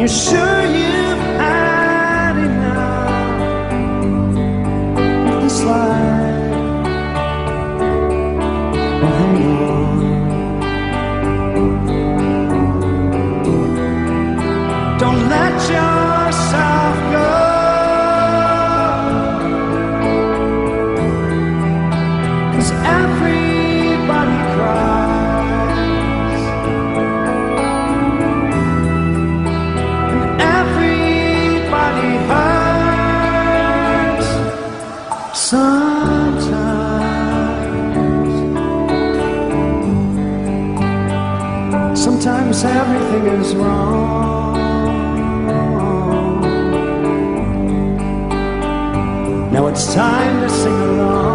you're sure you Sometimes. Everything is wrong. Now it's time to sing along.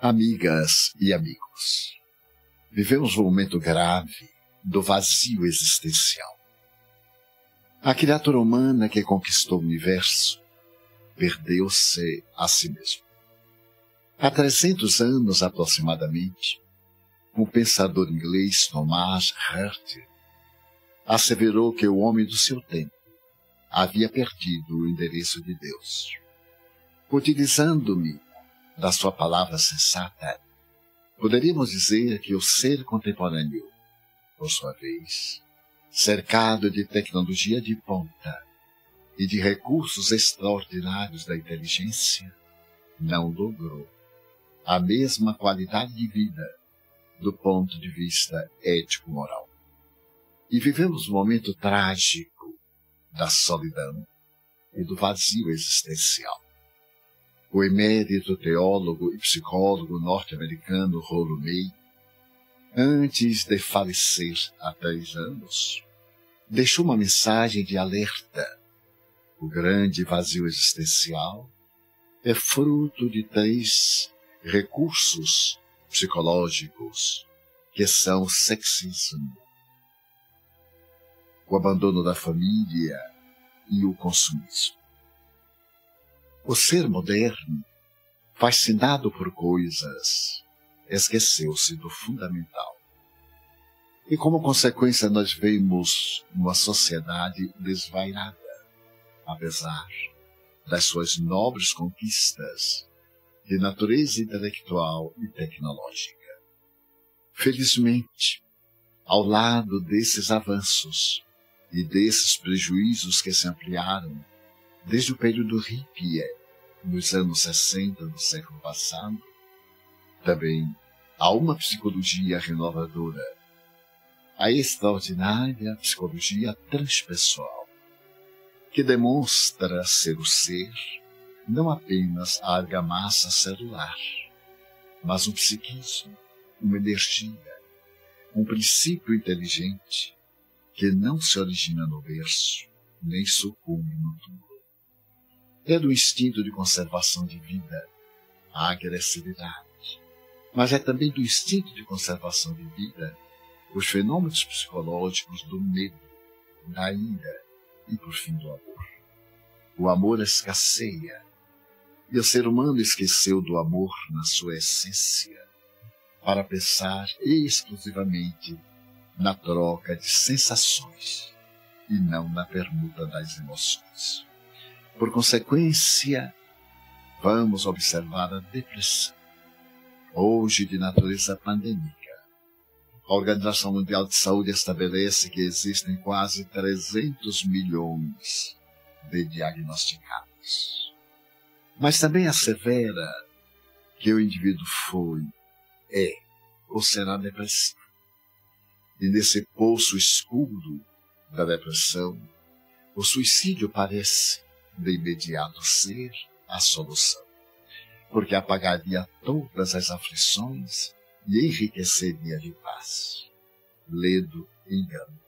Amigas e amigos, vivemos um momento grave do vazio existencial. A criatura humana que conquistou o universo perdeu-se a si mesmo. Há 300 anos aproximadamente, o pensador inglês Thomas Hertel asseverou que o homem do seu tempo havia perdido o endereço de Deus. Utilizando-me da sua palavra sensata, poderíamos dizer que o ser contemporâneo, por sua vez, cercado de tecnologia de ponta e de recursos extraordinários da inteligência, não logrou a mesma qualidade de vida do ponto de vista ético-moral. E vivemos um momento trágico da solidão e do vazio existencial. O emérito teólogo e psicólogo norte-americano Rollo May, antes de falecer há três anos, deixou uma mensagem de alerta. O grande vazio existencial é fruto de três recursos psicológicos que são o sexismo, o abandono da família e o consumismo. O ser moderno, fascinado por coisas, esqueceu-se do fundamental. E como consequência nós vemos uma sociedade desvairada, apesar das suas nobres conquistas de natureza intelectual e tecnológica. Felizmente, ao lado desses avanços e desses prejuízos que se ampliaram desde o período hippie, nos anos 60 do século passado, também há uma psicologia renovadora, a extraordinária psicologia transpessoal, que demonstra ser o ser não apenas a argamassa celular, mas um psiquismo, uma energia, um princípio inteligente que não se origina no berço, nem sucumbe no túmulo. É do instinto de conservação de vida a agressividade, mas é também do instinto de conservação de vida os fenômenos psicológicos do medo, da ira e, por fim, do amor. O amor escasseia, e o ser humano esqueceu do amor na sua essência para pensar exclusivamente na troca de sensações e não na permuta das emoções. Por consequência, vamos observar a depressão, hoje de natureza pandêmica. A Organização Mundial de Saúde estabelece que existem quase 300 milhões de diagnosticados. Mas também assevera que o indivíduo foi, é ou será depressivo. E nesse poço escuro da depressão, o suicídio parece, de imediato, ser a solução, porque apagaria todas as aflições e enriqueceria de paz. Ledo engano.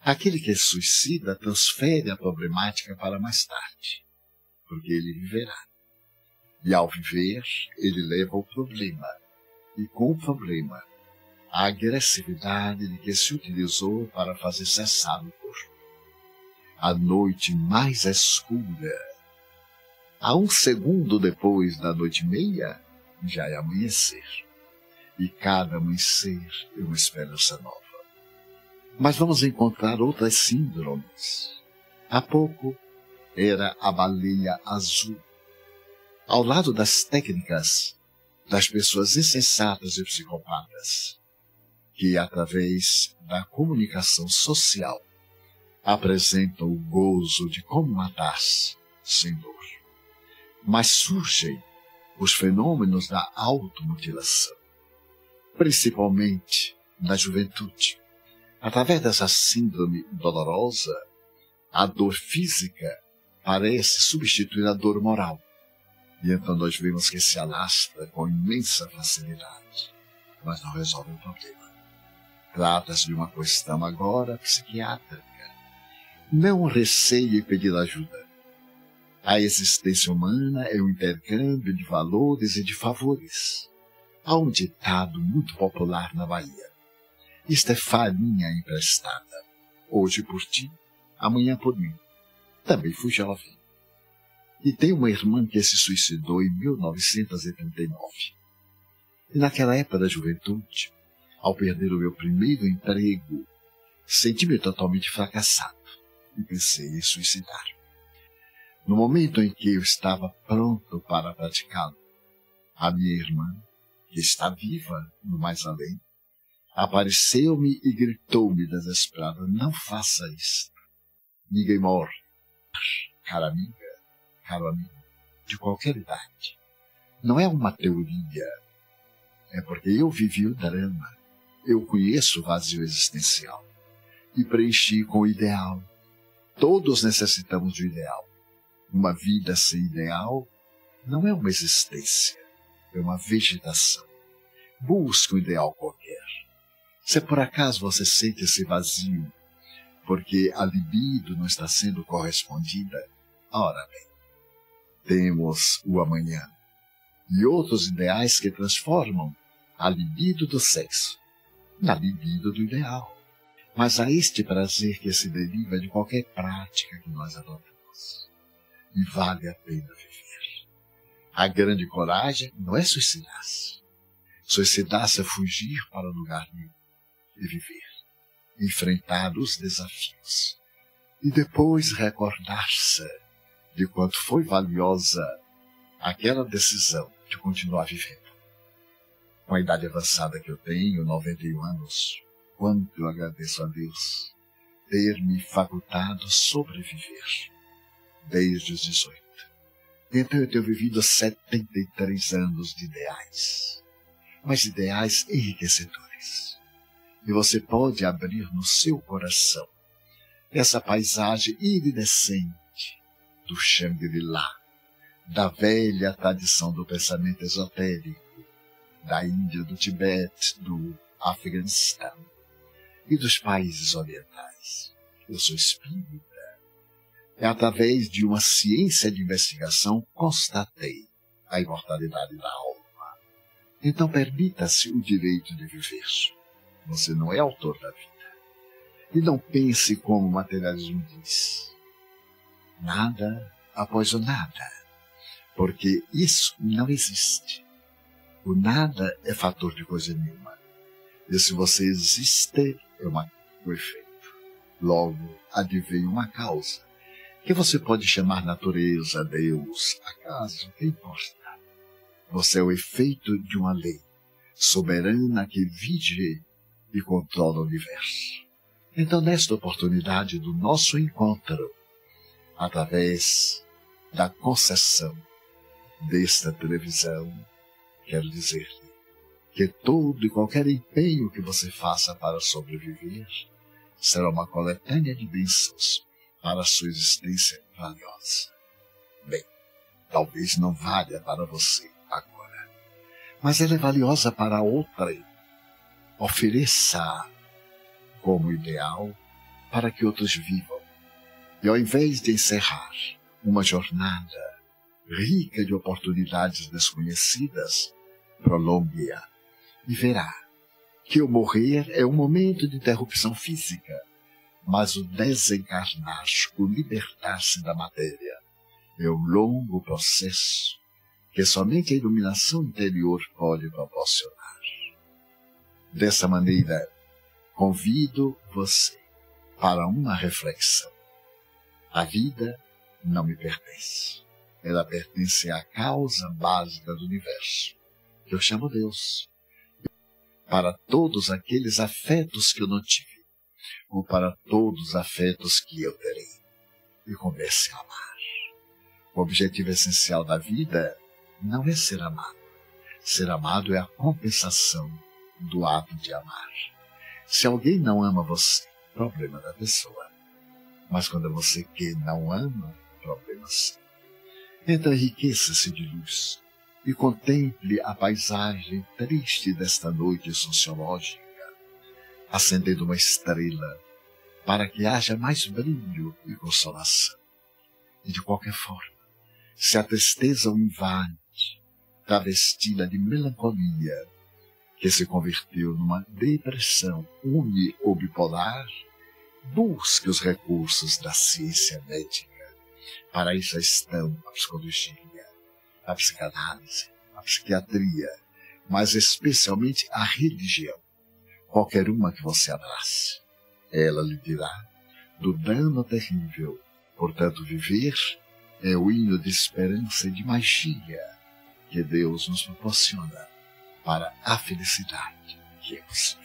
Aquele que suicida transfere a problemática para mais tarde, porque ele viverá. E ao viver, ele leva o problema, e com o problema, a agressividade de que se utilizou para fazer cessar o corpo. A noite mais escura. A um segundo depois da noite meia, já é amanhecer. E cada amanhecer é uma esperança nova. Mas vamos encontrar outras síndromes. Há pouco era a baleia azul. Ao lado das técnicas das pessoas insensatas e psicopatas, que através da comunicação social apresentam o gozo de como matar-se sem dor. Mas surgem os fenômenos da automutilação, principalmente na juventude. Através dessa síndrome dolorosa, a dor física parece substituir a dor moral. E então nós vemos que se alastra com imensa facilidade, mas não resolve o problema. Trata-se de uma questão agora psiquiátrica. Não receie pedir ajuda. A existência humana é um intercâmbio de valores e de favores. Há um ditado muito popular na Bahia isto é farinha emprestada. Hoje por ti, amanhã por mim. Também fui jovem. E tenho uma irmã que se suicidou em 1939. E naquela época da juventude, ao perder o meu primeiro emprego, senti-me totalmente fracassado e pensei em suicidar. No momento em que eu estava pronto para praticá-lo, a minha irmã, que está viva no mais além, apareceu-me e gritou-me desesperado: Não faça isto. Ninguém morre. Cara amiga, caro amigo, de qualquer idade. Não é uma teoria. É porque eu vivi o drama. Eu conheço o vazio existencial. E preenchi com o ideal. Todos necessitamos de ideal. Uma vida sem ideal não é uma existência, é uma vegetação. Busque um ideal qualquer se por acaso você sente esse vazio, porque a libido não está sendo correspondida, ora bem, temos o amanhã e outros ideais que transformam a libido do sexo na libido do ideal. Mas há este prazer que se deriva de qualquer prática que nós adotamos. E vale a pena viver. A grande coragem não é suicidar-se. Suicidar-se é fugir para lugar nenhum e viver, enfrentar os desafios e depois recordar-se de quanto foi valiosa aquela decisão de continuar vivendo. Com a idade avançada que eu tenho, 91 anos, quanto eu agradeço a Deus ter me facultado sobreviver desde os 18. Então eu tenho vivido 73 anos de ideais, mas ideais enriquecedores e você pode abrir no seu coração essa paisagem iridescente do Shangri-La, da velha tradição do pensamento esotérico, da Índia, do Tibete, do Afeganistão e dos países orientais. Eu sou espírita. É através de uma ciência de investigação constatei a imortalidade da alma. Então permita-se o direito de viver você não é autor da vida. E não pense como o materialismo diz. Nada após o nada. Porque isso não existe. O nada é fator de coisa nenhuma. E se você existe, é uma, um efeito. Logo, advém uma causa, que você pode chamar natureza, Deus, acaso, que importa. Você é o efeito de uma lei soberana que vige e controla o universo. Então, nesta oportunidade do nosso encontro, através da concessão desta televisão, quero dizer-lhe que todo e qualquer empenho que você faça para sobreviver será uma coletânea de bênçãos para a sua existência valiosa. Bem, talvez não valha para você agora, mas ela é valiosa para outra ofereça como ideal para que outros vivam. E ao invés de encerrar uma jornada rica de oportunidades desconhecidas, prolongue-a e verá que o morrer é um momento de interrupção física, mas o desencarnar, o libertar-se da matéria, é um longo processo que somente a iluminação interior pode proporcionar. Dessa maneira, convido você para uma reflexão. A vida não me pertence. Ela pertence à causa básica do universo, eu chamo Deus. Para todos aqueles afetos que eu não tive, ou para todos os afetos que eu terei. E comece a amar. O objetivo essencial da vida não é ser amado. Ser amado é a compensação do ato de amar. Se alguém não ama você, problema da pessoa. Mas quando você que não ama, problema seu. Então enriqueça-se de luz e contemple a paisagem triste desta noite sociológica, acendendo uma estrela para que haja mais brilho e consolação. E de qualquer forma, se a tristeza o invade, travesti-la de melancolia, que se converteu numa depressão uni ou bipolar, busque os recursos da ciência médica para isso estão a psicologia, a psicanálise, a psiquiatria, mas especialmente a religião. Qualquer uma que você abrace, ela lhe dirá do dano terrível. Portanto, viver é o hino de esperança e de magia que Deus nos proporciona para a felicidade que é possível.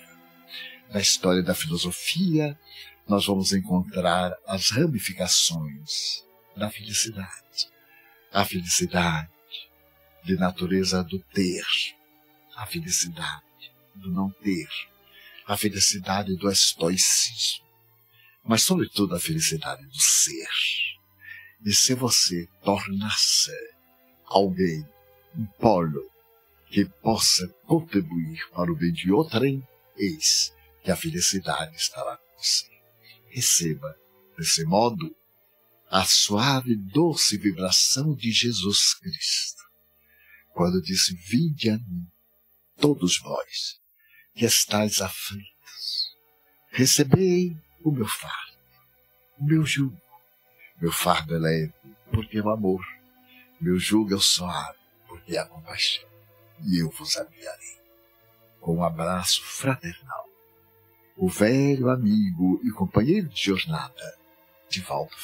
Na história da filosofia, nós vamos encontrar as ramificações da felicidade. A felicidade de natureza do ter, a felicidade do não ter, a felicidade do estoicismo, mas sobretudo a felicidade do ser. E se você tornar-se alguém, um polo, que possa contribuir para o bem de outrem, eis que a felicidade estará com você. Receba, desse modo, a suave, doce vibração de Jesus Cristo, quando disse: Vinde a mim, todos vós, que estáis aflitos, recebei o meu fardo, o meu jugo. Meu fardo é leve, porque é o amor. Meu jugo é o suave, porque é a compaixão. E eu vos aliviarei. Com um abraço fraternal. O velho amigo e companheiro de jornada, de Valdo